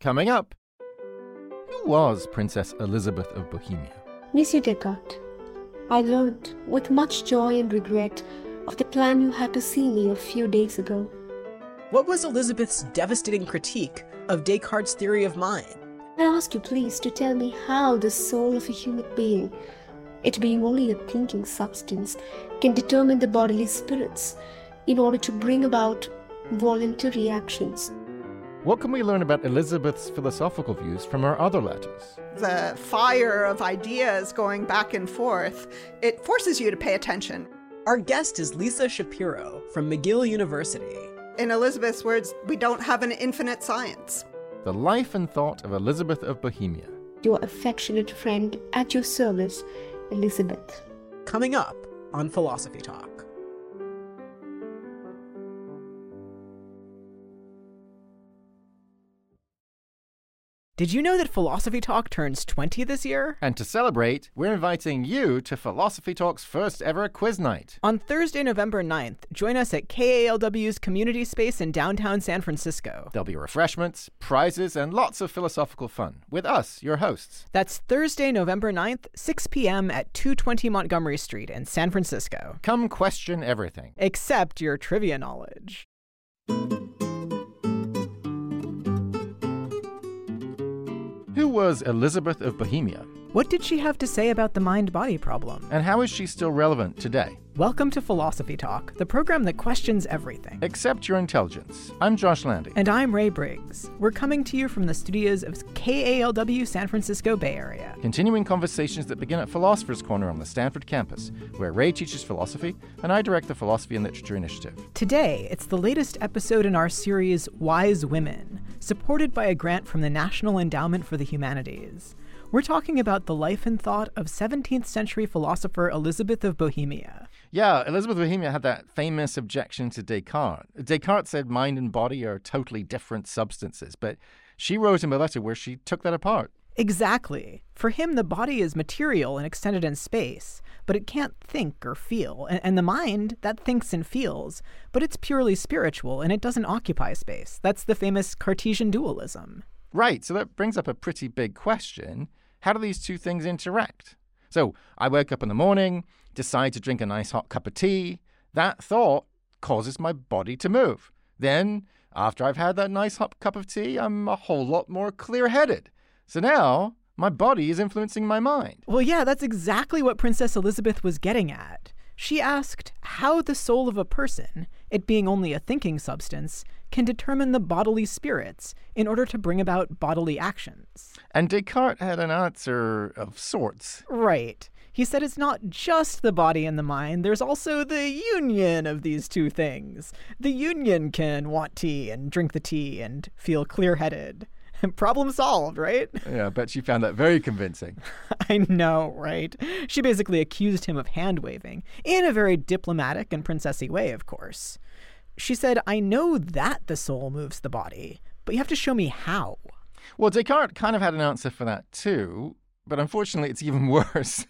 Coming up, who was Princess Elisabeth of Bohemia? Monsieur Descartes, I learned with much joy and regret of the plan you had to see me a few days ago. What was Elisabeth's devastating critique of Descartes' theory of mind? I ask you please to tell me how the soul of a human being, it being only a thinking substance, can determine the bodily spirits in order to bring about voluntary actions. What can we learn about Elisabeth's philosophical views from her other letters? The fire of ideas going back and forth, it forces you to pay attention. Our guest is Lisa Shapiro from McGill University. In Elisabeth's words, we don't have an infinite science. The life and thought of Elisabeth of Bohemia. Your affectionate friend at your service, Elisabeth. Coming up on Philosophy Talk. Did you know that Philosophy Talk turns 20 this year? And to celebrate, we're inviting you to Philosophy Talk's first ever quiz night. On Thursday, November 9th, join us at KALW's community space in downtown San Francisco. There'll be refreshments, prizes, and lots of philosophical fun with us, your hosts. That's Thursday, November 9th, 6 p.m. at 220 Montgomery Street in San Francisco. Come question everything, except your trivia knowledge. Was Elisabeth of Bohemia? What did she have to say about the mind body problem? And how is she still relevant today? Welcome to Philosophy Talk, the program that questions everything. Except your intelligence. I'm Josh Landy. And I'm Ray Briggs. We're coming to you from the studios of KALW San Francisco Bay Area. Continuing conversations that begin at Philosopher's Corner on the Stanford campus, where Ray teaches philosophy and I direct the Philosophy and Literature Initiative. Today, it's the latest episode in our series Wise Women, supported by a grant from the National Endowment for the Humanities. We're talking about the life and thought of 17th century philosopher Elisabeth of Bohemia. Yeah, Elisabeth of Bohemia had that famous objection to Descartes. Descartes said mind and body are totally different substances, but she wrote him a letter where she took that apart. Exactly. For him, the body is material and extended in space, but it can't think or feel. And, and, the mind, that thinks and feels, but it's purely spiritual and it doesn't occupy space. That's the famous Cartesian dualism. Right. So that brings up a pretty big question. How do these two things interact? So I wake up in the morning, decide to drink a nice hot cup of tea. That thought causes my body to move. Then, after I've had that nice hot cup of tea, I'm a whole lot more clear headed. So now my body is influencing my mind. Well, yeah, that's exactly what Princess Elisabeth was getting at. She asked how the soul of a person, it being only a thinking substance, can determine the bodily spirits in order to bring about bodily actions. And Descartes had an answer of sorts. Right. He said it's not just the body and the mind, there's also the union of these two things. The union can want tea and drink the tea and feel clear headed. Problem solved, right? Yeah, I bet she found that very convincing. I know, right? She basically accused him of hand waving, in a very diplomatic and princessy way, of course. She said, I know that the soul moves the body, but you have to show me how. Well, Descartes kind of had an answer for that too, but unfortunately, it's even worse.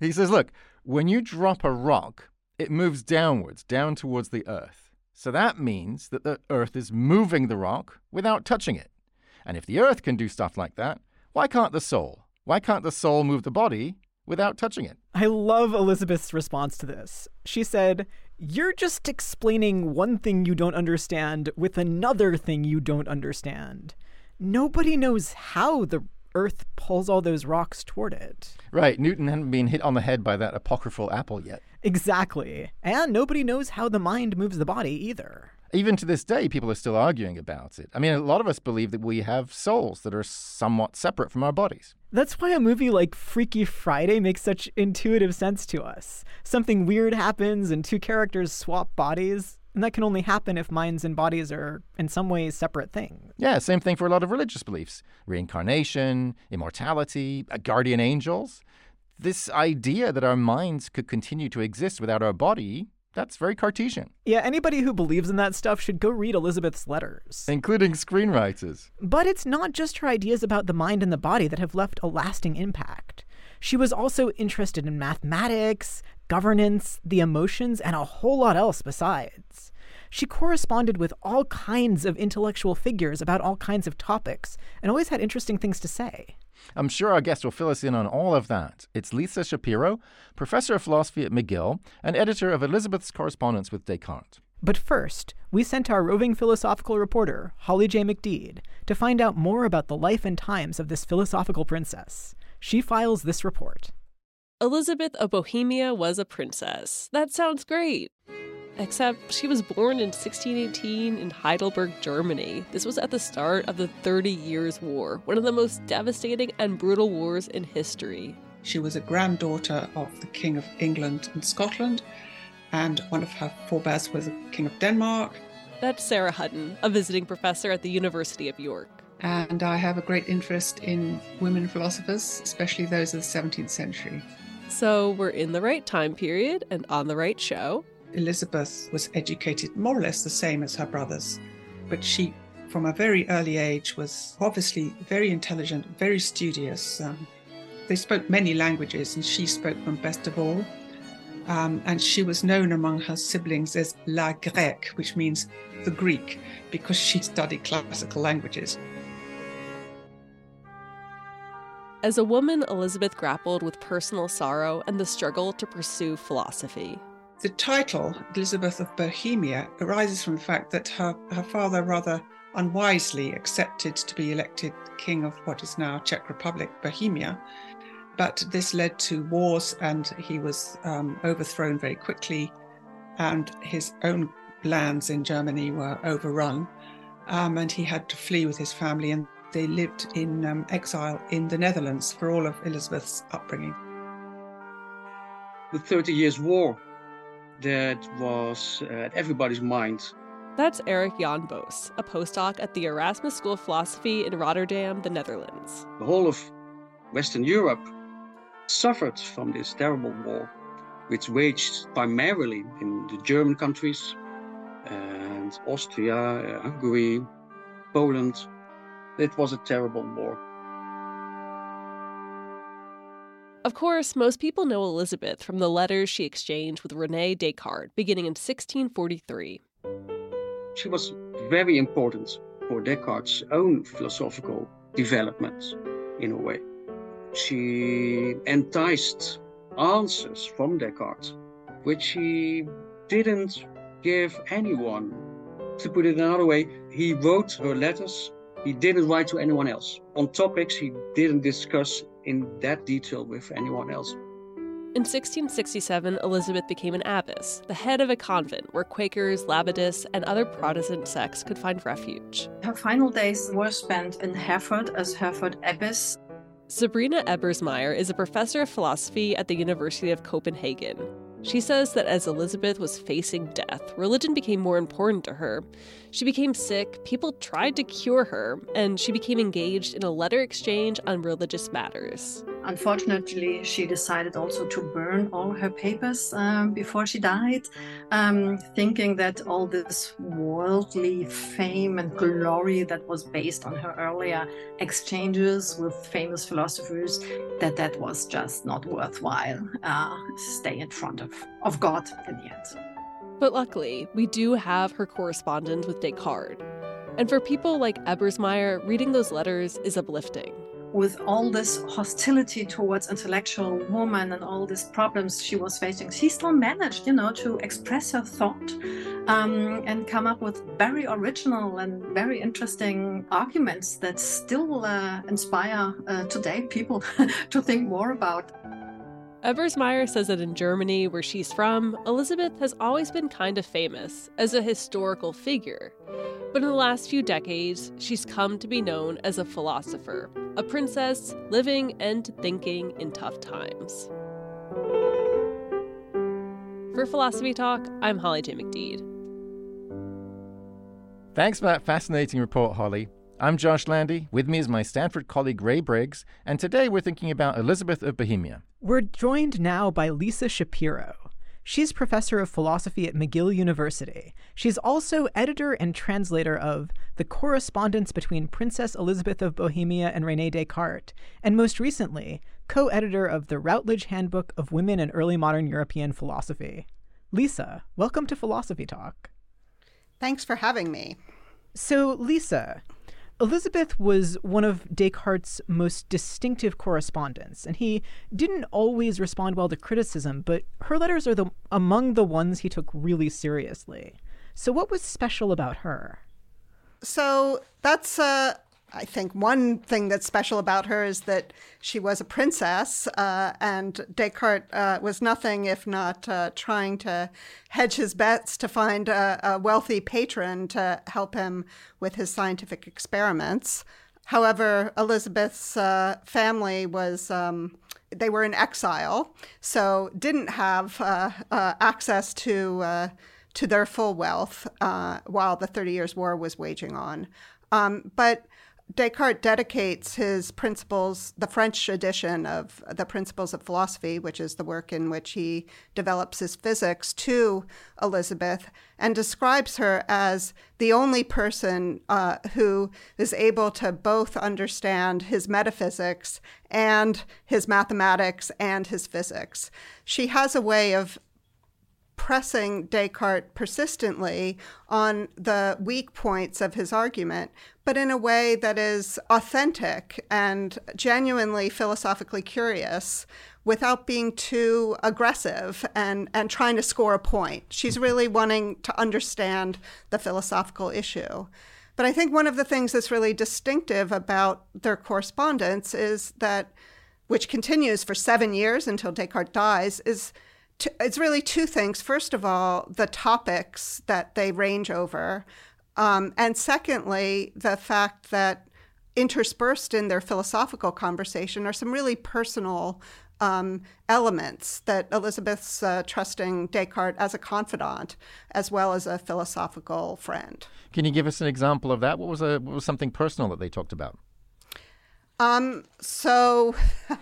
he says, look, when you drop a rock, it moves downwards, down towards the earth. So that means that the earth is moving the rock without touching it. And if the earth can do stuff like that, why can't the soul? Why can't the soul move the body without touching it? I love Elisabeth's response to this. She said, You're just explaining one thing you don't understand with another thing you don't understand. Nobody knows how the earth pulls all those rocks toward it. Right. Newton hadn't been hit on the head by that apocryphal apple yet. Exactly. And nobody knows how the mind moves the body either even to this day, people are still arguing about it. I mean, a lot of us believe that we have souls that are somewhat separate from our bodies. That's why a movie like Freaky Friday makes such intuitive sense to us. Something weird happens and two characters swap bodies. And that can only happen if minds and bodies are, in some ways, separate things. Yeah, same thing for a lot of religious beliefs reincarnation, immortality, uh, guardian angels. This idea that our minds could continue to exist without our body that's very Cartesian. Yeah, anybody who believes in that stuff should go read Elisabeth's letters, including screenwriters. But it's not just her ideas about the mind and the body that have left a lasting impact. She was also interested in mathematics, governance, the emotions, and a whole lot else besides. She corresponded with all kinds of intellectual figures about all kinds of topics and always had interesting things to say. I'm sure our guest will fill us in on all of that. It's Lisa Shapiro, professor of philosophy at McGill and editor of Elisabeth's correspondence with Descartes. But first, we sent our roving philosophical reporter, Holly J. McDede, to find out more about the life and times of this philosophical princess. She files this report. Elisabeth of Bohemia was a princess. That sounds great. Except she was born in 1618 in Heidelberg, Germany. This was at the start of the Thirty Years' War, one of the most devastating and brutal wars in history. She was a granddaughter of the King of England and Scotland, and one of her forebears was the King of Denmark. That's Sarah Hutton, a visiting professor at the University of York. And I have a great interest in women philosophers, especially those of the 17th century. So we're in the right time period and on the right show. Elisabeth was educated more or less the same as her brothers, but she, from a very early age, was obviously very intelligent, very studious. Um, they spoke many languages, and she spoke them best of all. Um, and she was known among her siblings as La Grecque, which means the Greek, because she studied classical languages. As a woman, Elisabeth grappled with personal sorrow and the struggle to pursue philosophy. The title, Elisabeth of Bohemia, arises from the fact that her, her father rather unwisely accepted to be elected king of what is now Czech Republic, Bohemia. But this led to wars, and he was um, overthrown very quickly, and his own lands in Germany were overrun, um, and he had to flee with his family, and they lived in um, exile in the Netherlands for all of Elisabeth's upbringing. The Thirty Years' War that was uh, at everybody's mind. That's Erik-Jan Bos, a postdoc at the Erasmus School of Philosophy in Rotterdam, the Netherlands. The whole of Western Europe suffered from this terrible war, which waged primarily in the German countries and Austria, uh, Hungary, Poland. It was a terrible war. Of course, most people know Elisabeth from the letters she exchanged with Rene Descartes beginning in 1643. She was very important for Descartes' own philosophical development, in a way. She enticed answers from Descartes, which he didn't give anyone. To put it another way, he wrote her letters he didn't write to anyone else on topics he didn't discuss in that detail with anyone else. In 1667, Elisabeth became an abbess, the head of a convent where Quakers, Labadists, and other Protestant sects could find refuge. Her final days were spent in Herford as Herford abbess. Sabrina Ebbersmeyer is a professor of philosophy at the University of Copenhagen. She says that as Elisabeth was facing death, religion became more important to her. She became sick, people tried to cure her, and she became engaged in a letter exchange on religious matters. Unfortunately, she decided also to burn all her papers um, before she died, um, thinking that all this worldly fame and glory that was based on her earlier exchanges with famous philosophers, that that was just not worthwhile. Uh, stay in front of, of God in the end. But luckily, we do have her correspondence with Descartes. And for people like Ebbersmeyer, reading those letters is uplifting. With all this hostility towards intellectual women and all these problems she was facing, she still managed, you know, to express her thought um, and come up with very original and very interesting arguments that still uh, inspire uh, today people to think more about. Ebbersmeyer says that in Germany, where she's from, Elisabeth has always been kind of famous as a historical figure. But in the last few decades, she's come to be known as a philosopher, a princess living and thinking in tough times. For Philosophy Talk, I'm Holly J. McDede. Thanks for that fascinating report, Holly. I'm Josh Landy. With me is my Stanford colleague Ray Briggs, and today we're thinking about Elisabeth of Bohemia. We're joined now by Lisa Shapiro. She's professor of philosophy at McGill University. She's also editor and translator of The Correspondence Between Princess Elisabeth of Bohemia and Rene Descartes, and most recently, co editor of the Routledge Handbook of Women in Early Modern European Philosophy. Lisa, welcome to Philosophy Talk. Thanks for having me. So, Lisa, Elisabeth was one of Descartes' most distinctive correspondents, and he didn't always respond well to criticism, but her letters are the, among the ones he took really seriously. So, what was special about her? So, that's uh, I think one thing that's special about her is that she was a princess, uh, and Descartes uh, was nothing if not uh, trying to hedge his bets to find a, a, wealthy patron to help him with his scientific experiments. However, Elisabeth's uh, family was. Um, they were in exile, so didn't have uh, uh, access to to their full wealth while the Thirty Years' War was waging on. Um, but Descartes dedicates his principles, the French edition of the Principles of Philosophy, which is the work in which he develops his physics, to Elisabeth and describes her as the only person uh, who is able to both understand his metaphysics and his mathematics and his physics. She has a way of pressing Descartes persistently on the weak points of his argument, but in a way that is authentic and genuinely philosophically curious without being too aggressive and, and trying to score a point. She's mm-hmm. really wanting to understand the philosophical issue. But I think one of the things that's really distinctive about their correspondence is that, which continues for seven years until Descartes dies, is it's really two things. First of all, the topics that they range over. Um, and secondly, the fact that interspersed in their philosophical conversation are some really personal um, elements that Elisabeth's uh, trusting Descartes as a confidant as well as a philosophical friend. Can you give us an example of that? What was a what was something personal that they talked about? Um, so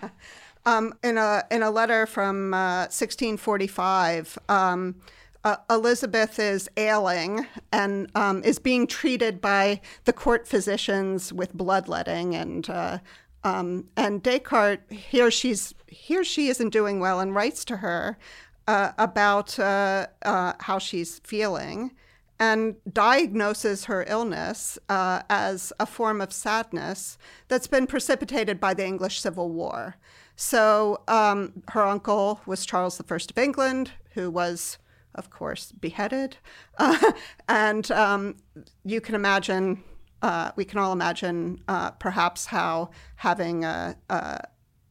Um, in a in a letter from uh, 1645, um, uh, Elisabeth is ailing and um, is being treated by the court physicians with bloodletting, and uh, um, and Descartes here she's here she isn't doing well and writes to her uh, about uh, uh, how she's feeling and diagnoses her illness as a form of sadness that's been precipitated by the English Civil War. So um, her uncle was Charles I of England, who was, of course, beheaded. Uh, and um, you can imagine, uh, we can all imagine uh, perhaps how having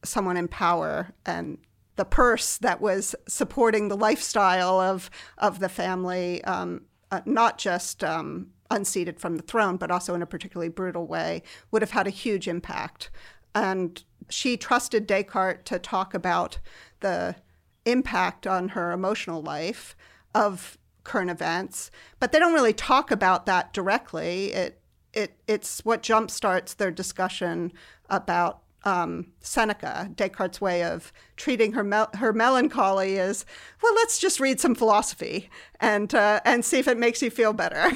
someone in power and the purse that was supporting the lifestyle of, of the family, um, uh, not just um, unseated from the throne, but also in a particularly brutal way, would have had a huge impact. And she trusted Descartes to talk about the impact on her emotional life of current events, but they don't really talk about that directly. It it it's what jumpstarts their discussion about um, Seneca, Descartes' way of treating her mel- her melancholy is, well, let's just read some philosophy and uh, and see if it makes you feel better.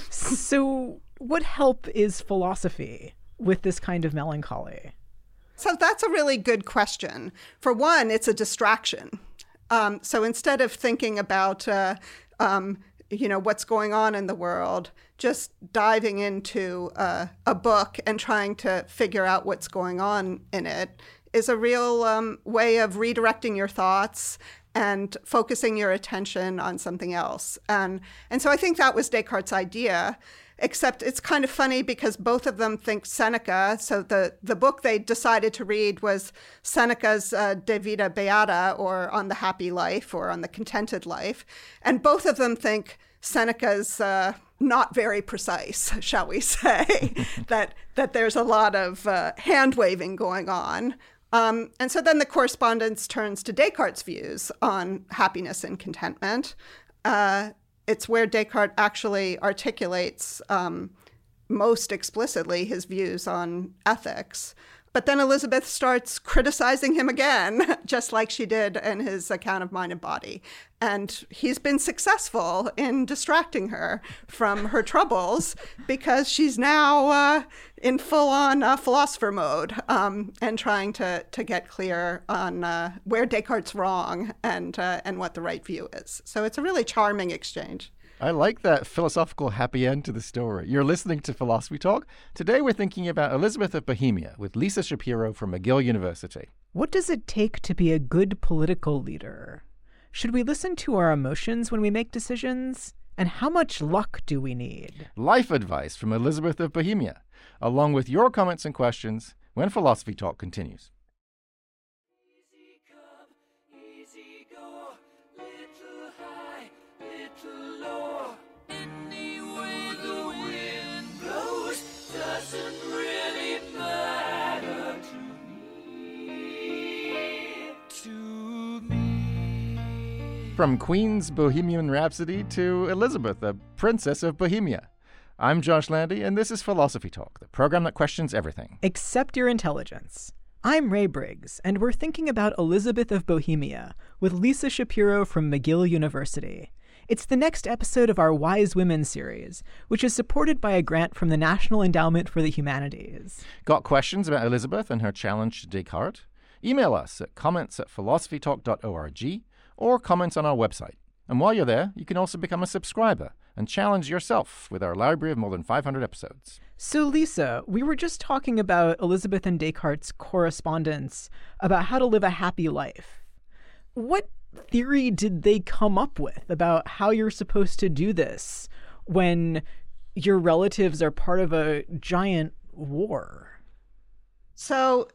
so, what help is philosophy with this kind of melancholy? So that's a really good question. For one, it's a distraction. Um, so instead of thinking about, uh, um, you know, what's going on in the world, just diving into uh, a book and trying to figure out what's going on in it is a real um, way of redirecting your thoughts and focusing your attention on something else. And and so I think that was Descartes' idea except it's kind of funny because both of them think Seneca. So the, the book they decided to read was Seneca's uh, De Vita Beata, or On the Happy Life, or On the Contented Life. And both of them think Seneca's uh, not very precise, shall we say, that, that there's a lot of uh, hand waving going on. Um, and so then the correspondence turns to Descartes' views on happiness and contentment. Uh, it's where Descartes actually articulates um, most explicitly his views on ethics. But then Elisabeth starts criticizing him again, just like she did in his account of mind and body. And he's been successful in distracting her from her troubles because she's now uh, in full on uh, philosopher mode um, and trying to, to get clear on uh, where Descartes' wrong and, uh, and what the right view is. So it's a really charming exchange. I like that philosophical happy end to the story. You're listening to Philosophy Talk. Today we're thinking about Elisabeth of Bohemia with Lisa Shapiro from McGill University. What does it take to be a good political leader? Should we listen to our emotions when we make decisions? And how much luck do we need? Life advice from Elisabeth of Bohemia, along with your comments and questions when Philosophy Talk continues. From Queen's Bohemian Rhapsody to Elisabeth, the Princess of Bohemia. I'm Josh Landy, and this is Philosophy Talk, the program that questions everything. Except your intelligence. I'm Ray Briggs, and we're thinking about Elisabeth of Bohemia with Lisa Shapiro from McGill University. It's the next episode of our Wise Women series, which is supported by a grant from the National Endowment for the Humanities. Got questions about Elisabeth and her challenge to Descartes? Email us at comments at philosophytalk.org or comments on our website. And while you're there, you can also become a subscriber and challenge yourself with our library of more than 500 episodes. So, Lisa, we were just talking about Elisabeth and Descartes' correspondence about how to live a happy life. What theory did they come up with about how you're supposed to do this when your relatives are part of a giant war? So,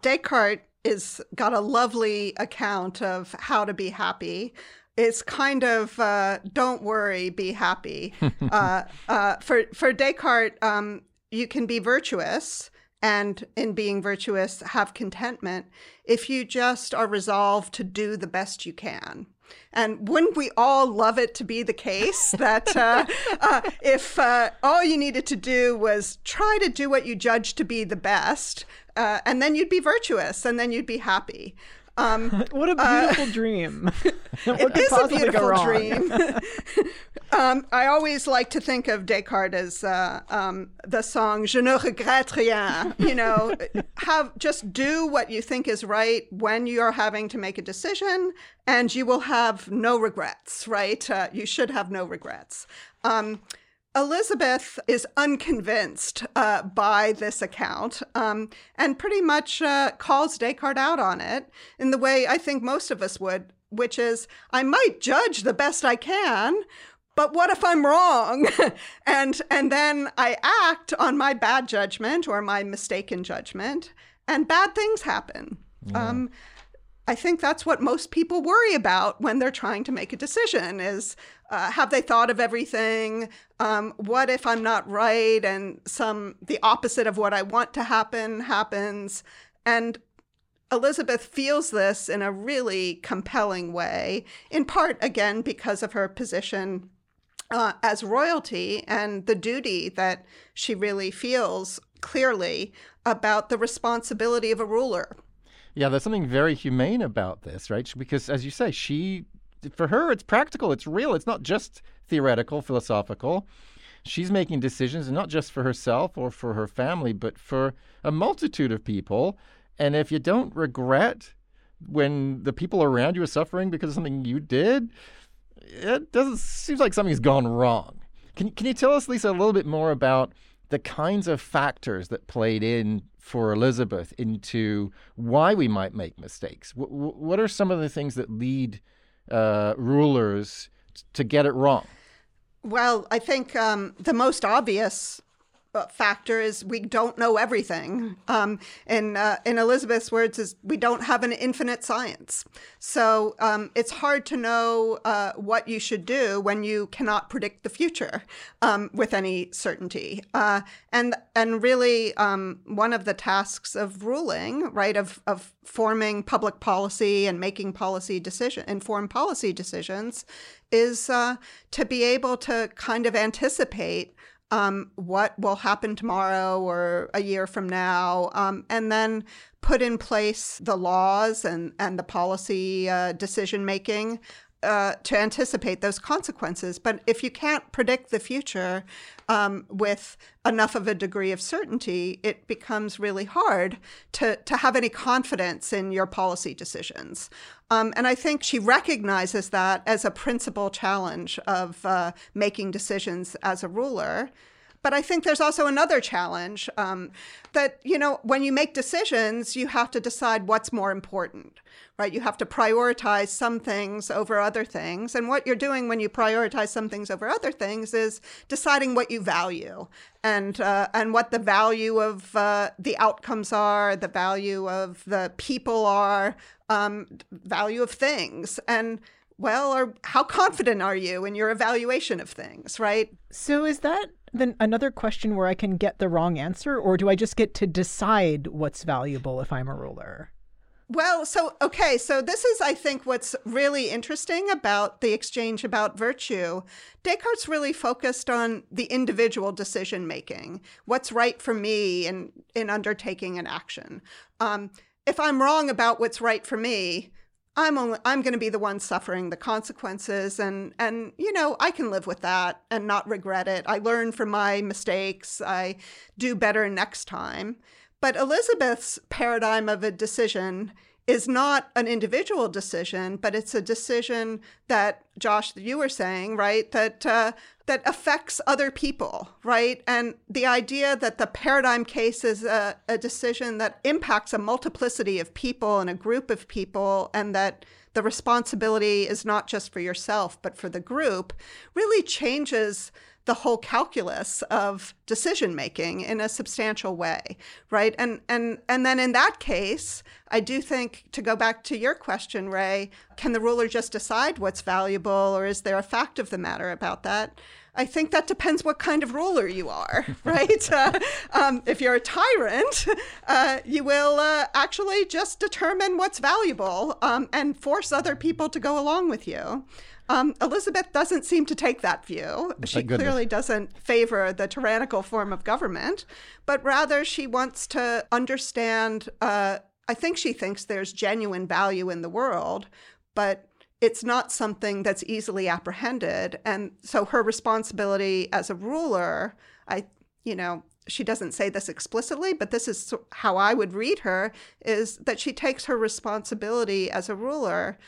Descartes is got a lovely account of how to be happy. It's kind of uh, don't worry, be happy. uh, uh, for for Descartes, um, you can be virtuous, and in being virtuous, have contentment if you just are resolved to do the best you can. And wouldn't we all love it to be the case that uh, uh, if uh, all you needed to do was try to do what you judge to be the best, uh, and then you'd be virtuous, and then you'd be happy. Um, what a beautiful dream! it is a beautiful dream. um, I always like to think of Descartes as uh, um, the song "Je ne regrette rien." You know, have just do what you think is right when you are having to make a decision, and you will have no regrets. Right? Uh, you should have no regrets. Um, Elisabeth is unconvinced uh, by this account um, and pretty much uh, calls Descartes out on it in the way I think most of us would, which is I might judge the best I can, but what if I'm wrong? and and then I act on my bad judgment or my mistaken judgment, and bad things happen. Yeah. Um, I think that's what most people worry about when they're trying to make a decision is uh, have they thought of everything? Um, what if I'm not right and some the opposite of what I want to happen happens? And Elisabeth feels this in a really compelling way, in part again because of her position uh, as royalty and the duty that she really feels clearly about the responsibility of a ruler. Yeah, there's something very humane about this, right? Because as you say, she for her it's practical, it's real. It's not just theoretical, philosophical. She's making decisions not just for herself or for her family, but for a multitude of people. And if you don't regret when the people around you are suffering because of something you did, it doesn't seems like something's gone wrong. Can can you tell us, Lisa, a little bit more about the kinds of factors that played in for Elisabeth into why we might make mistakes. W- what are some of the things that lead uh, rulers t- to get it wrong? Well, I think um, the most obvious factor is we don't know everything. Um, in uh, in Elisabeth's words, is we don't have an infinite science. So um, it's hard to know uh, what you should do when you cannot predict the future um, with any certainty. Uh, and and really, um, one of the tasks of ruling, right, of of forming public policy and making policy decision, informed policy decisions, is uh, to be able to kind of anticipate um, what will happen tomorrow or a year from now, um, and then put in place the laws and, and the policy uh, decision making uh, to anticipate those consequences. But if you can't predict the future um, with enough of a degree of certainty, it becomes really hard to, to have any confidence in your policy decisions. Um, and I think she recognizes that as a principal challenge of uh, making decisions as a ruler. But I think there's also another challenge um, that, you know, when you make decisions, you have to decide what's more important, right? You have to prioritize some things over other things. And what you're doing when you prioritize some things over other things is deciding what you value and, uh, and what the value of uh, the outcomes are, the value of the people are, um, value of things. And well, or how confident are you in your evaluation of things, right? So is that then another question where I can get the wrong answer, or do I just get to decide what's valuable if I'm a ruler? Well, so, okay, so this is, I think, what's really interesting about the exchange about virtue. Descartes really focused on the individual decision making, what's right for me in, in undertaking an action. Um, if I'm wrong about what's right for me, I'm only I'm going to be the one suffering the consequences and and you know I can live with that and not regret it. I learn from my mistakes. I do better next time. But Elisabeth's paradigm of a decision is not an individual decision, but it's a decision that Josh, you were saying, right? That uh, that affects other people, right? And the idea that the paradigm case is a, a decision that impacts a multiplicity of people and a group of people, and that the responsibility is not just for yourself but for the group, really changes the whole calculus of decision making in a substantial way right and and and then in that case i do think to go back to your question ray can the ruler just decide what's valuable or is there a fact of the matter about that I think that depends what kind of ruler you are, right? uh, um, if you're a tyrant, uh, you will uh, actually just determine what's valuable um, and force other people to go along with you. Um, Elisabeth doesn't seem to take that view. Thank she goodness. clearly doesn't favor the tyrannical form of government, but rather she wants to understand. Uh, I think she thinks there's genuine value in the world, but it's not something that's easily apprehended. And so her responsibility as a ruler, I, you know, she doesn't say this explicitly, but this is how I would read her is that she takes her responsibility as a ruler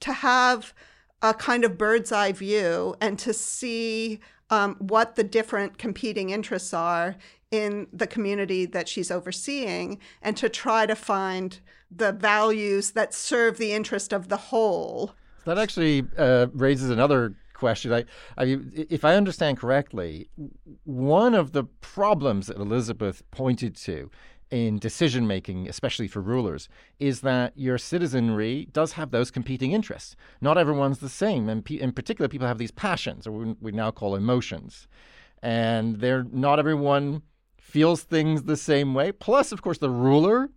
to have a kind of bird's eye view and to see um, what the different competing interests are in the community that she's overseeing and to try to find the values that serve the interest of the whole. That actually uh, raises another question. I, I, if I understand correctly, one of the problems that Elisabeth pointed to in decision making, especially for rulers, is that your citizenry does have those competing interests. Not everyone's the same, and pe- in particular, people have these passions, or we, we now call emotions, and they're not everyone feels things the same way. Plus, of course, the ruler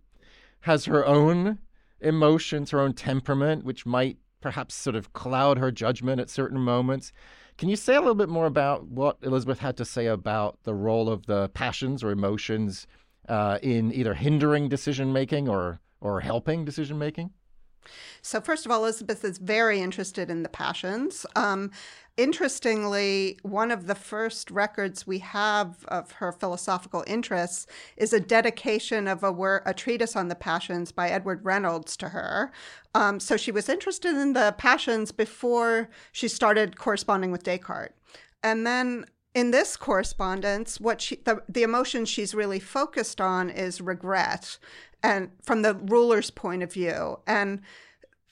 has her own emotions, her own temperament, which might perhaps sort of cloud her judgment at certain moments. Can you say a little bit more about what Elisabeth had to say about the role of the passions or emotions uh, in either hindering decision making or or helping decision making? So, first of all, Elisabeth is very interested in the passions. Um, interestingly, one of the first records we have of her philosophical interests is a dedication of a, wor- a treatise on the passions by Edward Reynolds to her. Um, so, she was interested in the passions before she started corresponding with Descartes. And then in this correspondence, what she the, the emotion she's really focused on is regret, and from the ruler's point of view, and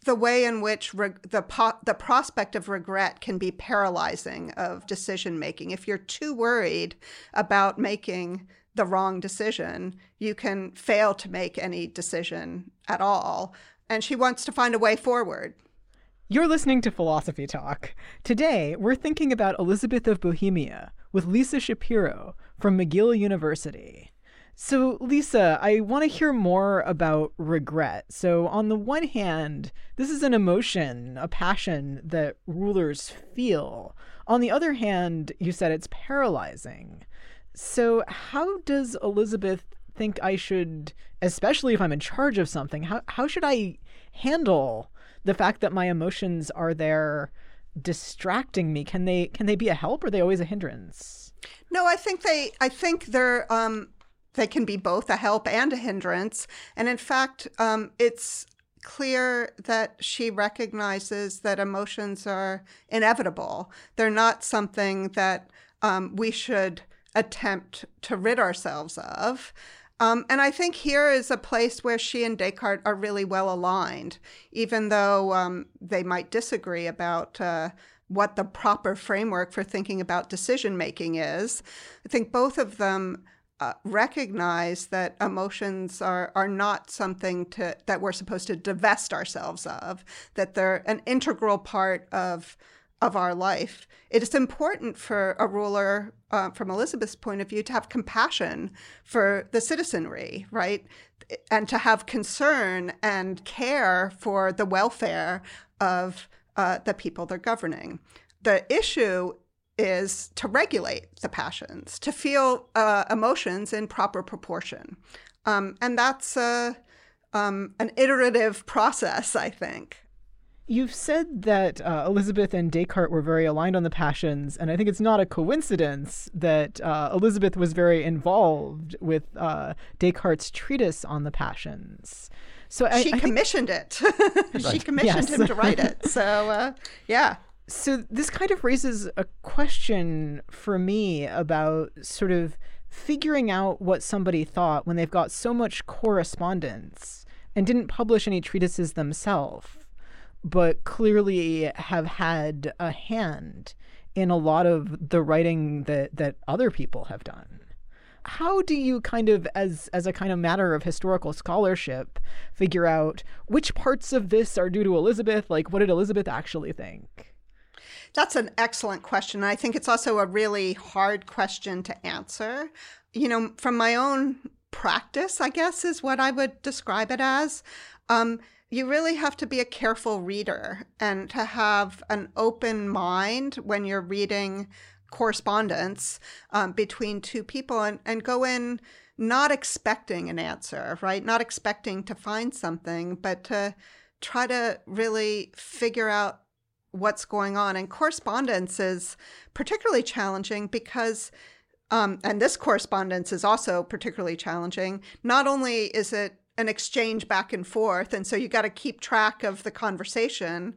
the way in which the po- the prospect of regret can be paralyzing of decision making. If you're too worried about making the wrong decision, you can fail to make any decision at all. And she wants to find a way forward. You're listening to Philosophy Talk. Today, we're thinking about Elisabeth of Bohemia with Lisa Shapiro from McGill University. So, Lisa, I want to hear more about regret. So, on the one hand, this is an emotion, a passion that rulers feel. On the other hand, you said it's paralyzing. So, how does Elisabeth think I should, especially if I'm in charge of something, how, how should I handle the fact that my emotions are there distracting me? Can they can they be a help or are they always a hindrance? No, I think they I think they're um they can be both a help and a hindrance. And in fact, um, it's clear that she recognizes that emotions are inevitable. They're not something that um, we should attempt to rid ourselves of. Um, and I think here is a place where she and Descartes are really well aligned, even though um, they might disagree about uh, what the proper framework for thinking about decision making is. I think both of them uh, recognize that emotions are, are not something to, that we're supposed to divest ourselves of, that they're an integral part of of our life. It is important for a ruler, uh, from Elisabeth's point of view, to have compassion for the citizenry, right? And to have concern and care for the welfare of uh, the people they're governing. The issue is to regulate the passions, to feel uh, emotions in proper proportion. Um, and that's a, um, an iterative process, I think. You've said that uh, Elisabeth and Descartes were very aligned on the passions, and I think it's not a coincidence that uh, Elisabeth was very involved with uh, Descartes' treatise on the passions. So I, she I commissioned think... it. she commissioned yes. him to write it. So uh, yeah. So this kind of raises a question for me about sort of figuring out what somebody thought when they've got so much correspondence and didn't publish any treatises themselves but clearly have had a hand in a lot of the writing that that other people have done. How do you kind of as as a kind of matter of historical scholarship figure out which parts of this are due to elisabeth? Like what did elisabeth actually think? That's an excellent question. I think it's also a really hard question to answer. You know from my own practice i guess is what i would describe it as. Um, you really have to be a careful reader and to have an open mind when you're reading correspondence um, between two people and, and go in not expecting an answer, right? Not expecting to find something, but to try to really figure out what's going on. And correspondence is particularly challenging because, um, and this correspondence is also particularly challenging. Not only is it an exchange back and forth. And so you got to keep track of the conversation.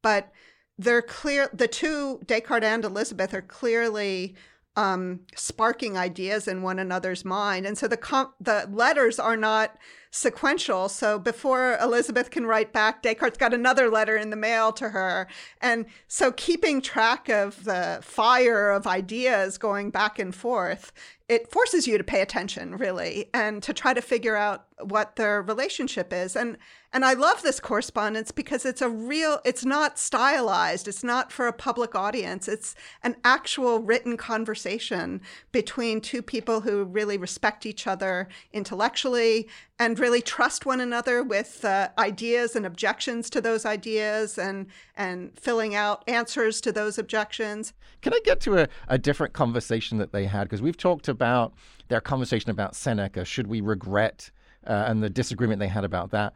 But they're clear, the two, Descartes and Elisabeth, are clearly um, sparking ideas in one another's mind. And so the, com- the letters are not sequential. So before Elisabeth can write back, Descartes got another letter in the mail to her. And so keeping track of the fire of ideas going back and forth it forces you to pay attention really and to try to figure out what their relationship is. And and I love this correspondence because it's a real it's not stylized it's not for a public audience it's an actual written conversation between two people who really respect each other intellectually and really trust one another with uh, ideas and objections to those ideas and and filling out answers to those objections. Can I get to a, a different conversation that they had? Because we've talked about their conversation about Seneca. Should we regret uh, and the disagreement they had about that?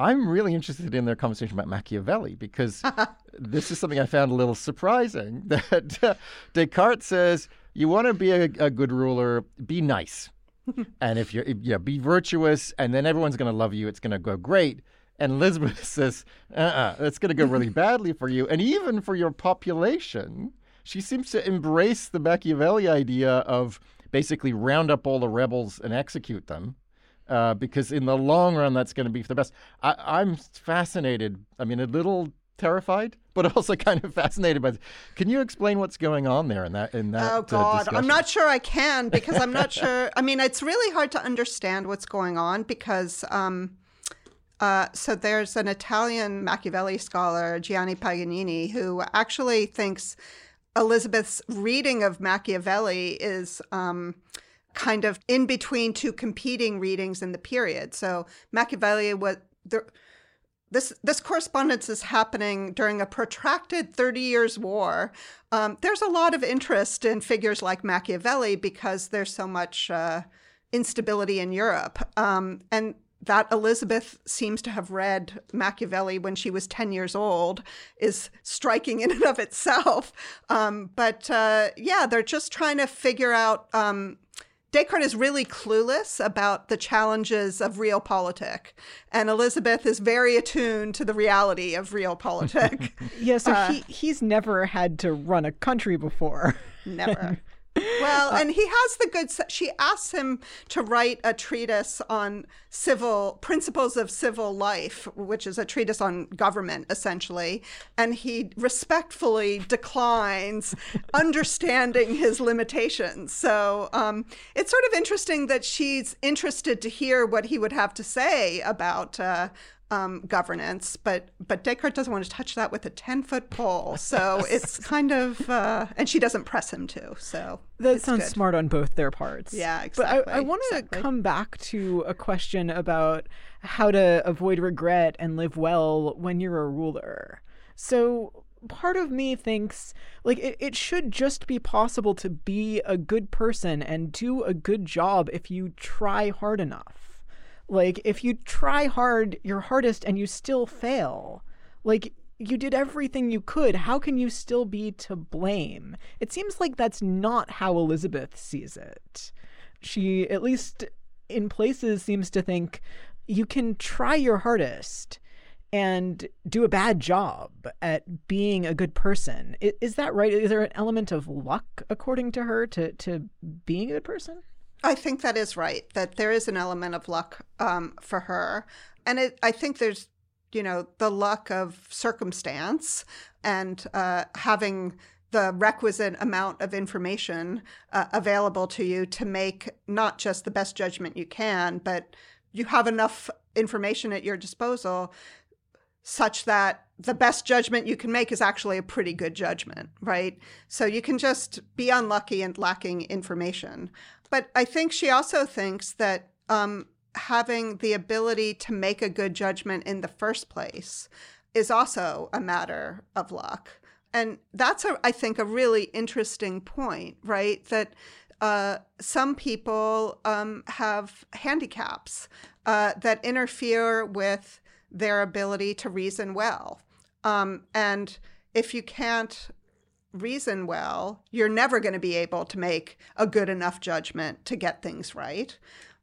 I'm really interested in their conversation about Machiavelli because this is something I found a little surprising. That uh, Descartes says, "You want to be a, a good ruler, be nice." and if you're, yeah, be virtuous, and then everyone's going to love you. It's going to go great. And Elisabeth says, uh-uh, it's going to go really badly for you, and even for your population. She seems to embrace the Machiavelli idea of basically round up all the rebels and execute them. Uh, because in the long run, that's going to be for the best. I, am fascinated. I mean, a little terrified, but also kind of fascinated by. This. Can you explain what's going on there in that in that? Oh uh, God, uh, I'm not sure I can because I'm not sure. I mean, it's really hard to understand what's going on because. Um, uh, so there's an Italian Machiavelli scholar, Gianni Paganini, who actually thinks Elisabeth's reading of Machiavelli is um, kind of in between two competing readings in the period. So Machiavelli was this this correspondence is happening during a protracted 30 years war. Um, there's a lot of interest in figures like Machiavelli because there's so much uh, instability in Europe. Um, and that Elisabeth seems to have read Machiavelli when she was 10 years old is striking in and of itself. Um, but uh, yeah, they're just trying to figure out. Um, Descartes is really clueless about the challenges of realpolitik, and Elisabeth is very attuned to the reality of realpolitik. yeah, so Uh, he he's never had to run a country before. Never. Well, and he has the good. She asks him to write a treatise on civil principles of civil life, which is a treatise on government, essentially. And he respectfully declines, understanding his limitations. So um, it's sort of interesting that she's interested to hear what he would have to say about. Uh, um, governance, but but Descartes doesn't want to touch that with a ten foot pole. So it's kind of, uh, and she doesn't press him to. So That sounds good. smart on both their parts. Yeah, exactly. But I, I want to exactly. come back to a question about how to avoid regret and live well when you're a ruler. So part of me thinks like it, it should just be possible to be a good person and do a good job if you try hard enough. Like if you try hard, your hardest, and you still fail, like you did everything you could. How can you still be to blame? It seems like that's not how Elisabeth sees it. She, at least in places, seems to think you can try your hardest and do a bad job at being a good person. Is that right? Is there an element of luck, according to her, to, to being a good person? I think that is right. That there is an element of luck um, for her, and it, I think there's, you know, the luck of circumstance and uh, having the requisite amount of information uh, available to you to make not just the best judgment you can, but you have enough information at your disposal such that the best judgment you can make is actually a pretty good judgment, right? So you can just be unlucky and lacking information. But I think she also thinks that um, having the ability to make a good judgment in the first place is also a matter of luck. And that's, a, I think, a really interesting point, right? That uh, some people um, have handicaps uh, that interfere with their ability to reason well. Um, and if you can't reason well, you're never going to be able to make a good enough judgment to get things right.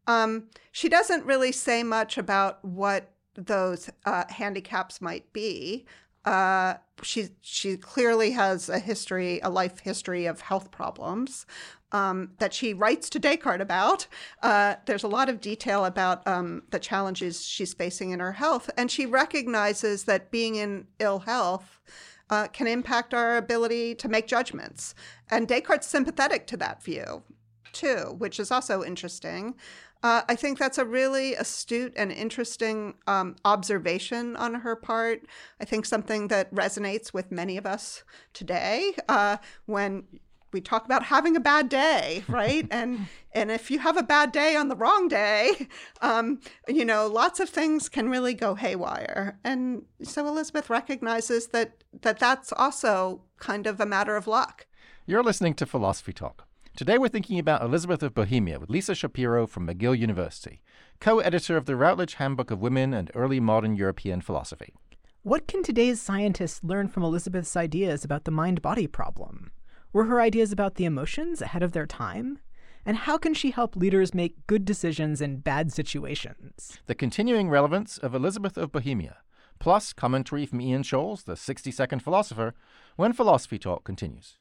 Um, she doesn't really say much about what those uh, handicaps might be. Uh, she she clearly has a history, a life history of health problems um, that she writes to Descartes about. Uh, there's a lot of detail about um, the challenges she's facing in her health, and she recognizes that being in ill health uh, can impact our ability to make judgments. And Descartes' sympathetic to that view, too, which is also interesting. Uh, I think that's a really astute and interesting um, observation on her part. I think something that resonates with many of us today uh, when we talk about having a bad day, right? and and if you have a bad day on the wrong day, um, you know, lots of things can really go haywire. And so Elisabeth recognizes that that that's also kind of a matter of luck. You're listening to Philosophy Talk. Today we're thinking about Elisabeth of Bohemia with Lisa Shapiro from McGill University, co editor of the Routledge Handbook of Women and Early Modern European Philosophy. What can today's scientists learn from Elisabeth's ideas about the mind body problem? Were her ideas about the emotions ahead of their time? And how can she help leaders make good decisions in bad situations? The continuing relevance of Elisabeth of Bohemia, plus commentary from Ian Shoales, the 60 second philosopher, when Philosophy Talk continues.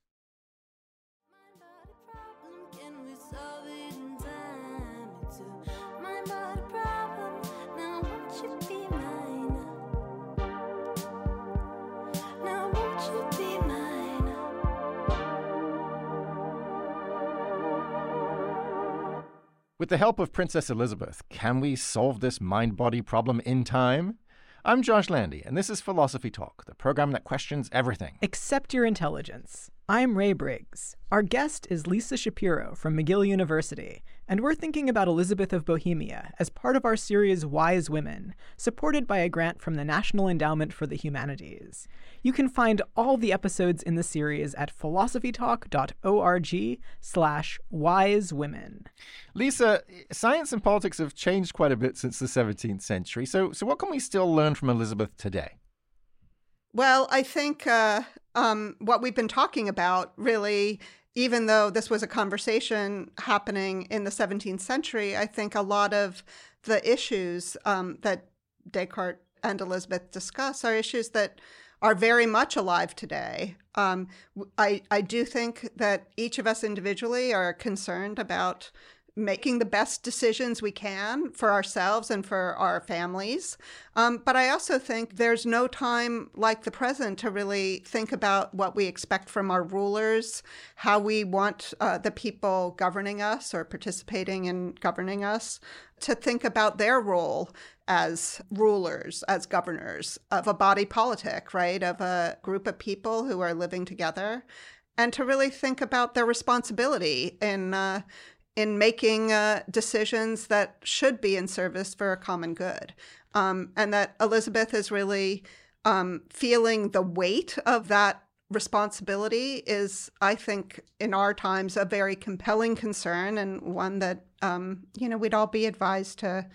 With the help of Princess Elisabeth, can we solve this mind body problem in time? I'm Josh Landy, and this is Philosophy Talk, the program that questions everything. Accept your intelligence. I'm Ray Briggs. Our guest is Lisa Shapiro from McGill University, and we're thinking about Elisabeth of Bohemia as part of our series Wise Women, supported by a grant from the National Endowment for the Humanities. You can find all the episodes in the series at philosophytalk.org slash wisewomen. Lisa, science and politics have changed quite a bit since the 17th century, so, so what can we still learn from Elisabeth today? Well, I think uh, um, what we've been talking about really even though this was a conversation happening in the 17th century, I think a lot of the issues um, that Descartes and Elisabeth discuss are issues that are very much alive today. Um, I, I do think that each of us individually are concerned about making the best decisions we can for ourselves and for our families. Um, but I also think there's no time like the present to really think about what we expect from our rulers, how we want uh, the people governing us or participating in governing us to think about their role as rulers, as governors of a body politic, right? Of a group of people who are living together. And to really think about their responsibility in uh, in making uh, decisions that should be in service for a common good. Um, and that Elisabeth is really um, feeling the weight of that responsibility is, I think, in our times, a very compelling concern and one that um, you know we'd all be advised to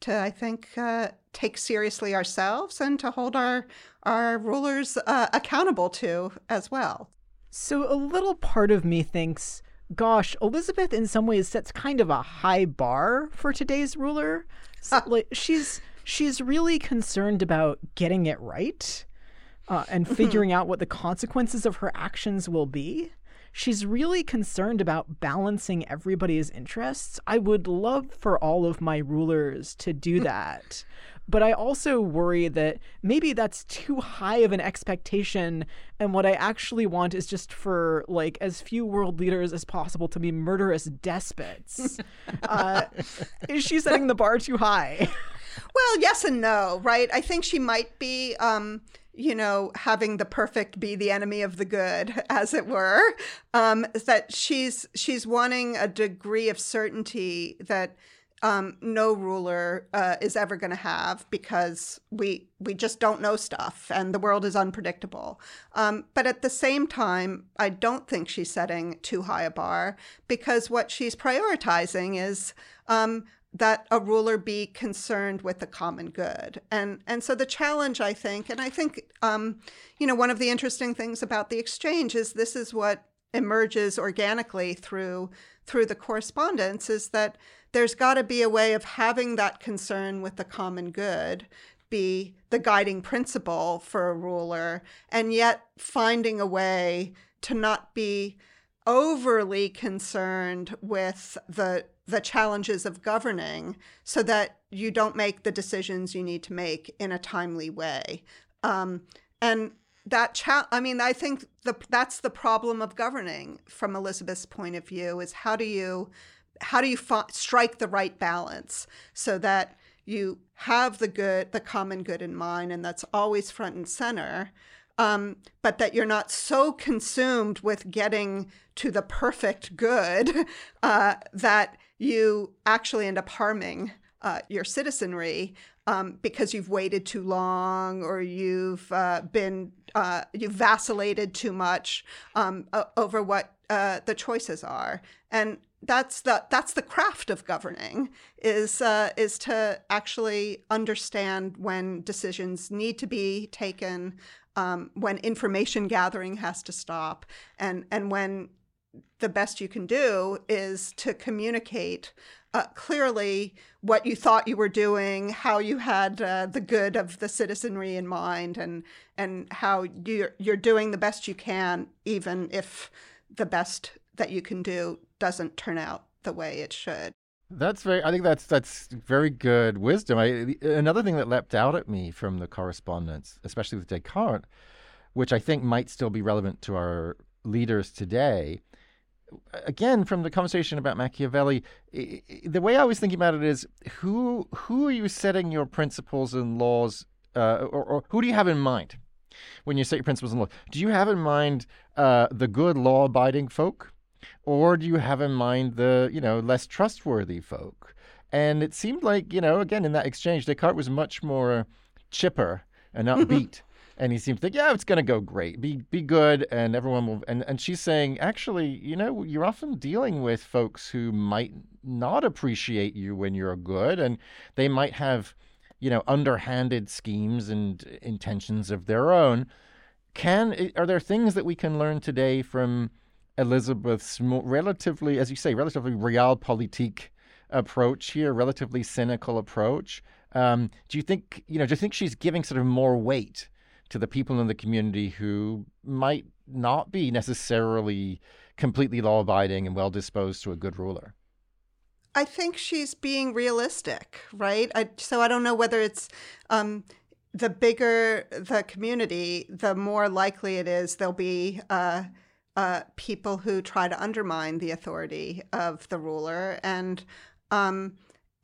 to I think uh, take seriously ourselves and to hold our our rulers uh, accountable to as well. So a little part of me thinks gosh, Elisabeth in some ways sets kind of a high bar for today's ruler. So, like she's she's really concerned about getting it right uh, and mm-hmm. figuring out what the consequences of her actions will be. She's really concerned about balancing everybody's interests. I would love for all of my rulers to do that. But I also worry that maybe that's too high of an expectation. And what I actually want is just for like as few world leaders as possible to be murderous despots. uh, is she setting the bar too high? well, yes and no, right? I think she might be. Um, you know, having the perfect be the enemy of the good, as it were, um, that she's she's wanting a degree of certainty that um, no ruler uh, is ever going to have because we we just don't know stuff and the world is unpredictable. Um, but at the same time, I don't think she's setting too high a bar because what she's prioritizing is um, that a ruler be concerned with the common good. And and so the challenge, I think, and I think um, you know one of the interesting things about the exchange is this is what emerges organically through through the correspondence is that there's got to be a way of having that concern with the common good be the guiding principle for a ruler, and yet finding a way to not be overly concerned with the the challenges of governing so that you don't make the decisions you need to make in a timely way. Um, and that cha- I mean, I think the that's the problem of governing from Elisabeth's point of view is how do you how do you strike the right balance so that you have the good, the common good in mind, and that's always front and center, um, but that you're not so consumed with getting to the perfect good uh, that you actually end up harming uh, your citizenry um, because you've waited too long or you've uh, been uh, you've vacillated too much um, over what uh, the choices are. And that's the that's the craft of governing is uh, is to actually understand when decisions need to be taken, um, when information gathering has to stop, and and when the best you can do is to communicate uh, clearly what you thought you were doing, how you had uh, the good of the citizenry in mind, and and how you're you're doing the best you can, even if the best that you can do doesn't turn out the way it should. That's very. I think that's that's very good wisdom. I, another thing that leapt out at me from the correspondence, especially with Descartes, which I think might still be relevant to our leaders today. Again, from the conversation about Machiavelli, the way I was thinking about it is who who are you setting your principles and laws, uh, or, or who do you have in mind when you set your principles and laws? Do you have in mind uh, the good law-abiding folk? or do you have in mind the, you know, less trustworthy folk? And it seemed like, you know, again, in that exchange, Descartes was much more chipper and upbeat. And he seemed to think, yeah, it's going to go great. Be be good, and everyone will. And and she's saying, actually, you know, you're often dealing with folks who might not appreciate you when you're good, and they might have, you know, underhanded schemes and intentions of their own. Can are there things that we can learn today from Elisabeth's relatively, as you say, relatively realpolitik approach here, relatively cynical approach? Um, do you think, you know, do you think she's giving sort of more weight to the people in the community who might not be necessarily completely law abiding and well disposed to a good ruler? I think she's being realistic, right? I, so I don't know whether it's um, the bigger the community, the more likely it is there'll be uh, uh, people who try to undermine the authority of the ruler, and um,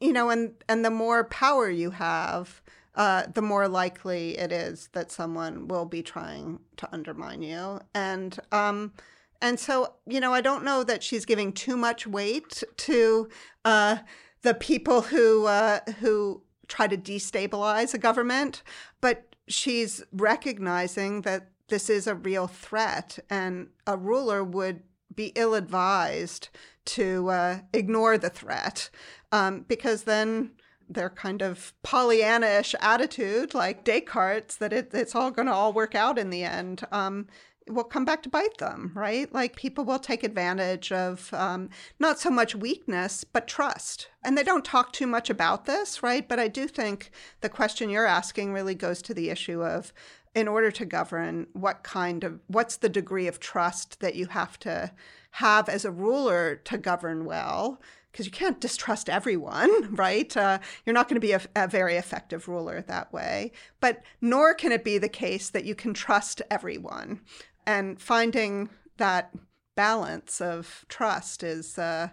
you know, and and the more power you have, uh, the more likely it is that someone will be trying to undermine you. And um, and so, you know, I don't know that she's giving too much weight to uh, the people who uh, who try to destabilize a government, but she's recognizing that this is a real threat, and a ruler would be ill advised to uh, ignore the threat um, because then their kind of Pollyanna-ish attitude, like Descartes, that it, it's all going to all work out in the end, um, will come back to bite them, right? Like people will take advantage of um, not so much weakness, but trust. And they don't talk too much about this, right? But I do think the question you're asking really goes to the issue of in order to govern, what kind of, what's the degree of trust that you have to have as a ruler to govern well? Because you can't distrust everyone, right? Uh, you're not going to be a, a, very effective ruler that way. But nor can it be the case that you can trust everyone. And finding that balance of trust is uh,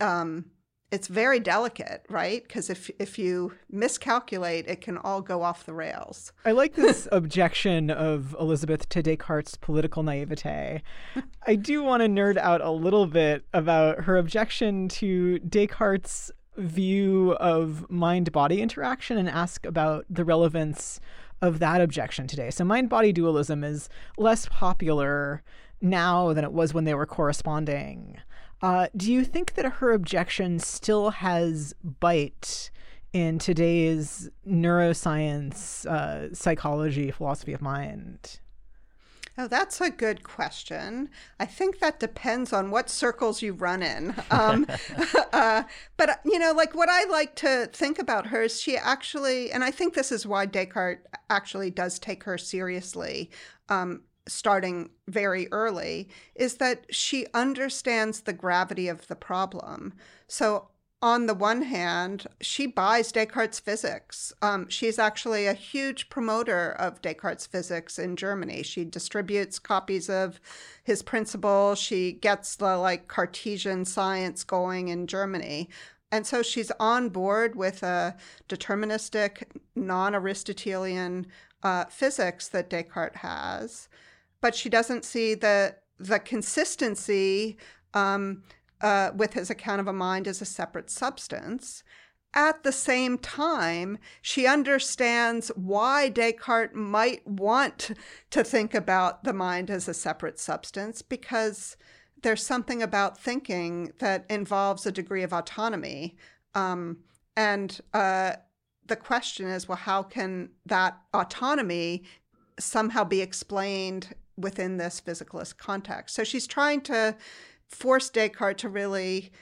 um, it's very delicate, right? Because if if you miscalculate, it can all go off the rails. I like this objection of Elisabeth to Descartes' political naivete. I do want to nerd out a little bit about her objection to Descartes' view of mind-body interaction and ask about the relevance of that objection today. So mind-body dualism is less popular now than it was when they were corresponding. Uh, do you think that her objection still has bite in today's neuroscience, uh, psychology, philosophy of mind? Oh, that's a good question. I think that depends on what circles you run in. Um, uh, but, you know, like what I like to think about her is she actually, and I think this is why Descartes actually does take her seriously. Um, starting very early is that she understands the gravity of the problem. So, on the one hand, she buys Descartes' physics. Um, she's actually a huge promoter of Descartes' physics in Germany. She distributes copies of his principles. She gets the like Cartesian science going in Germany. And so she's on board with a deterministic, non Aristotelian uh, physics that Descartes has but she doesn't see the the consistency um, uh, with his account of a mind as a separate substance. At the same time, she understands why Descartes might want to think about the mind as a separate substance because there's something about thinking that involves a degree of autonomy. Um, and uh, the question is well, how can that autonomy somehow be explained within this physicalist context. So she's trying to force Descartes to really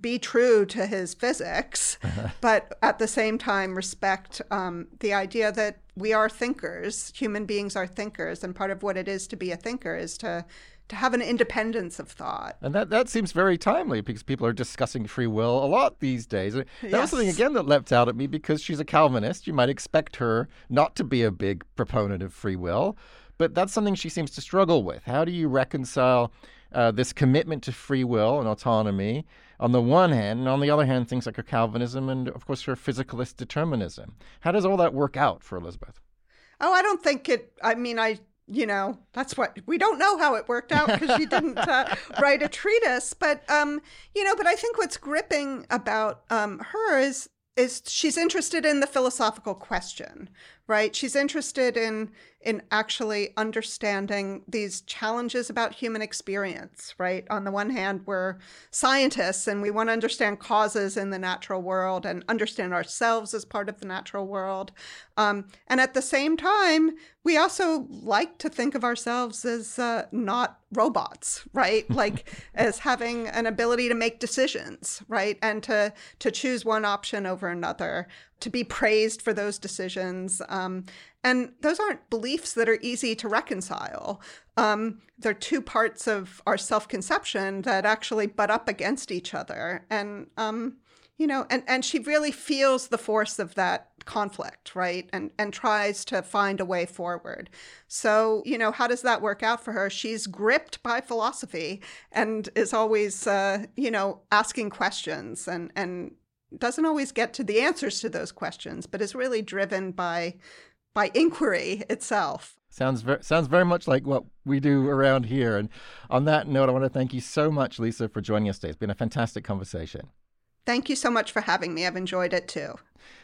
be true to his physics, but at the same time respect um, the idea that we are thinkers. Human beings are thinkers, and part of what it is to be a thinker is to to have an independence of thought. And that, that seems very timely because people are discussing free will a lot these days. That yes. was something, again, that leapt out at me because she's a Calvinist. You might expect her not to be a big proponent of free will. But that's something she seems to struggle with. How do you reconcile uh, this commitment to free will and autonomy on the one hand, and on the other hand, things like her Calvinism and, of course, her physicalist determinism? How does all that work out for Elisabeth? Oh, I don't think it. I mean, I you know, that's what we don't know how it worked out because she didn't uh, write a treatise. But, um, you know, but I think what's gripping about um, her is is she's interested in the philosophical question right? She's interested in in actually understanding these challenges about human experience right? On the one hand we're scientists and we want to understand causes in the natural world and understand ourselves as part of the natural world. Um, and at the same time we also like to think of ourselves as uh, not robots right? Like as having an ability to make decisions right? And to to choose one option over another to be praised for those decisions. Um, and those aren't beliefs that are easy to reconcile. Um, they're two parts of our self conception that actually butt up against each other. And, um, you know, and, and she really feels the force of that conflict, right? And, and tries to find a way forward. So, you know, how does that work out for her? She's gripped by philosophy and is always, uh, you know, asking questions and, and doesn't always get to the answers to those questions, but is really driven by by inquiry itself. Sounds very, sounds very much like what we do around here. And on that note, I want to thank you so much, Lisa, for joining us today. It's been a fantastic conversation. Thank you so much for having me. I've enjoyed it too.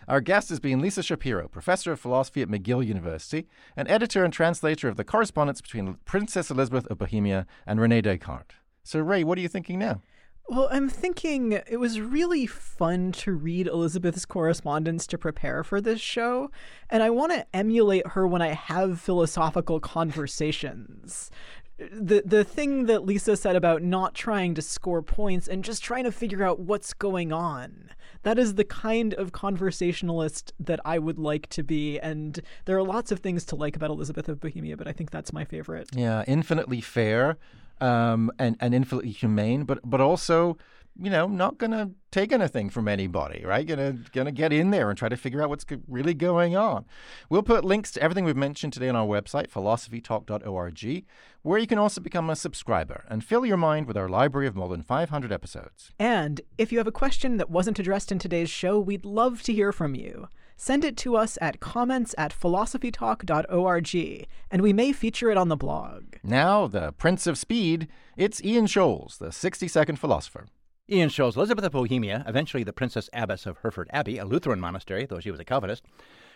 Our guest has been Lisa Shapiro, professor of philosophy at McGill University and editor and translator of the correspondence between Princess Elisabeth of Bohemia and Rene Descartes. So, Ray, what are you thinking now? Well, I'm thinking it was really fun to read Elisabeth's correspondence to prepare for this show, and I want to emulate her when I have philosophical conversations. The the thing that Lisa said about not trying to score points and just trying to figure out what's going on. That is the kind of conversationalist that I would like to be, and there are lots of things to like about Elisabeth of Bohemia, but I think that's my favorite. Yeah, infinitely fair um, and and infinitely humane, but but also you know not gonna take anything from anybody, right? Gonna gonna get in there and try to figure out what's really going on. We'll put links to everything we've mentioned today on our website, philosophytalk.org, where you can also become a subscriber and fill your mind with our library of more than 500 episodes. And if you have a question that wasn't addressed in today's show, we'd love to hear from you send it to us at comments at philosophytalk.org, and we may feature it on the blog. Now, the Prince of Speed, it's Ian Shoales, the 60 second philosopher. Ian Shoales Elisabeth of Bohemia, eventually the Princess Abbess of Hereford Abbey, a Lutheran monastery, though she was a Calvinist,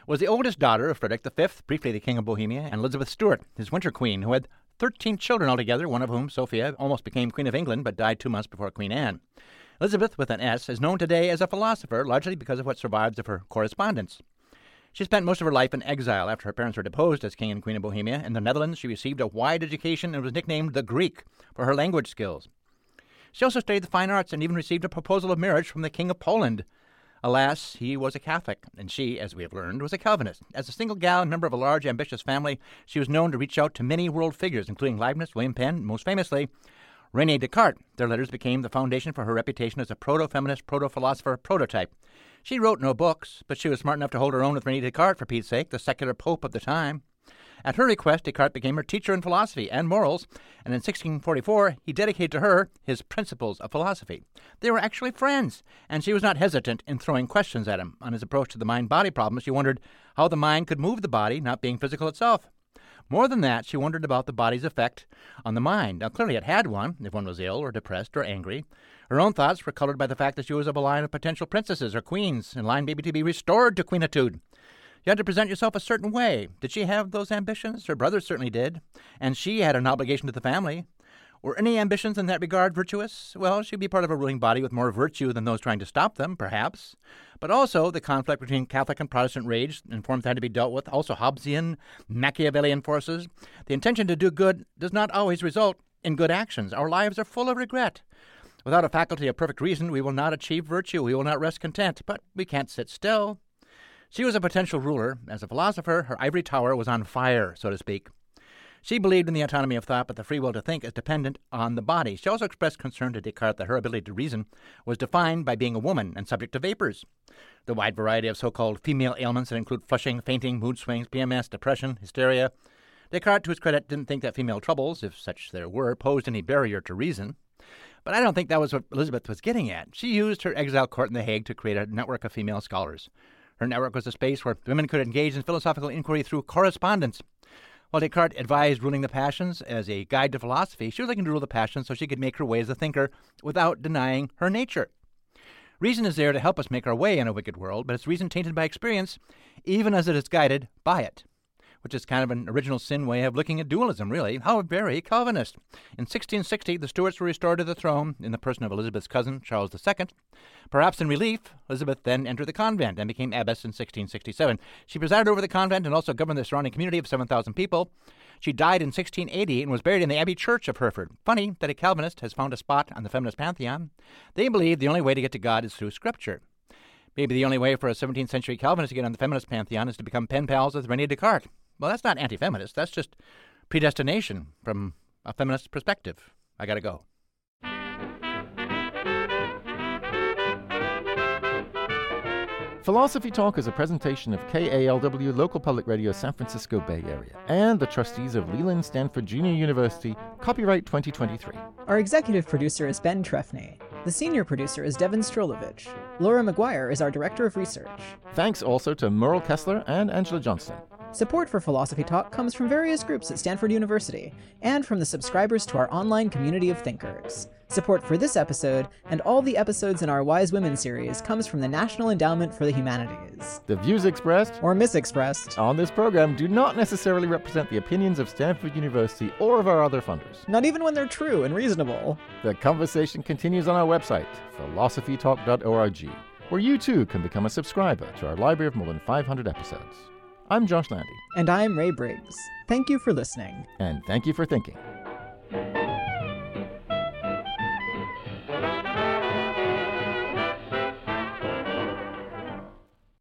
was the oldest daughter of Frederick V, briefly the King of Bohemia, and Elizabeth Stuart, his winter queen, who had 13 children altogether, one of whom, Sophia, almost became Queen of England but died two months before Queen Anne. Elisabeth, with an S, is known today as a philosopher, largely because of what survives of her correspondence. She spent most of her life in exile after her parents were deposed as King and Queen of Bohemia. In the Netherlands, she received a wide education and was nicknamed the Greek for her language skills. She also studied the fine arts and even received a proposal of marriage from the King of Poland. Alas, he was a Catholic, and she, as we have learned, was a Calvinist. As a single gal and member of a large, ambitious family, she was known to reach out to many world figures, including Leibniz, William Penn, most famously, Rene Descartes. Their letters became the foundation for her reputation as a proto feminist, proto philosopher prototype. She wrote no books, but she was smart enough to hold her own with Rene Descartes, for Pete's sake, the secular pope of the time. At her request, Descartes became her teacher in philosophy and morals, and in 1644 he dedicated to her his Principles of Philosophy. They were actually friends, and she was not hesitant in throwing questions at him. On his approach to the mind body problem, she wondered how the mind could move the body, not being physical itself. More than that, she wondered about the body's effect on the mind. Now, clearly, it had one, if one was ill or depressed or angry. Her own thoughts were colored by the fact that she was of a line of potential princesses or queens, in line maybe to be restored to queenitude. You had to present yourself a certain way. Did she have those ambitions? Her brothers certainly did. And she had an obligation to the family. Were any ambitions in that regard virtuous? Well, she'd be part of a ruling body with more virtue than those trying to stop them, perhaps. But also, the conflict between Catholic and Protestant rage and forms had to be dealt with, also Hobbesian, Machiavellian forces. The intention to do good does not always result in good actions. Our lives are full of regret. Without a faculty of perfect reason, we will not achieve virtue, we will not rest content, but we can't sit still. She was a potential ruler. As a philosopher, her ivory tower was on fire, so to speak. She believed in the autonomy of thought, but the free will to think is dependent on the body. She also expressed concern to Descartes that her ability to reason was defined by being a woman and subject to vapors. The wide variety of so called female ailments that include flushing, fainting, mood swings, PMS, depression, hysteria. Descartes, to his credit, didn't think that female troubles, if such there were, posed any barrier to reason. But I don't think that was what Elisabeth was getting at. She used her exile court in The Hague to create a network of female scholars. Her network was a space where women could engage in philosophical inquiry through correspondence. While Descartes advised ruling the passions as a guide to philosophy, she was looking to rule the passions so she could make her way as a thinker without denying her nature. Reason is there to help us make our way in a wicked world, but it's reason tainted by experience, even as it is guided by it which is kind of an original sin way of looking at dualism, really. How very Calvinist. In 1660, the Stuarts were restored to the throne in the person of Elisabeth's cousin, Charles II. Perhaps in relief, Elisabeth then entered the convent and became abbess in 1667. She presided over the convent and also governed the surrounding community of 7,000 people. She died in 1680 and was buried in the Abbey Church of Hereford. Funny that a Calvinist has found a spot on the feminist pantheon. They believe the only way to get to God is through Scripture. Maybe the only way for a 17th century Calvinist to get on the feminist pantheon is to become pen pals with Rene Descartes. Well, that's not anti feminist. That's just predestination from a feminist perspective. I got to go. Philosophy Talk is a presentation of KALW Local Public Radio San Francisco Bay Area and the trustees of Leland Stanford Junior University, copyright 2023. Our executive producer is Ben Trefny. The senior producer is Devon Strolovitch. Laura Maguire is our director of research. Thanks also to Merle Kessler and Angela Johnston. Support for Philosophy Talk comes from various groups at Stanford University and from the subscribers to our online community of thinkers. Support for this episode and all the episodes in our Wise Women series comes from the National Endowment for the Humanities. The views expressed or misexpressed on this program do not necessarily represent the opinions of Stanford University or of our other funders. Not even when they're true and reasonable. The conversation continues on our website, philosophytalk.org, where you too can become a subscriber to our library of more than 500 episodes. I'm Josh Landy. And I'm Ray Briggs. Thank you for listening. And thank you for thinking.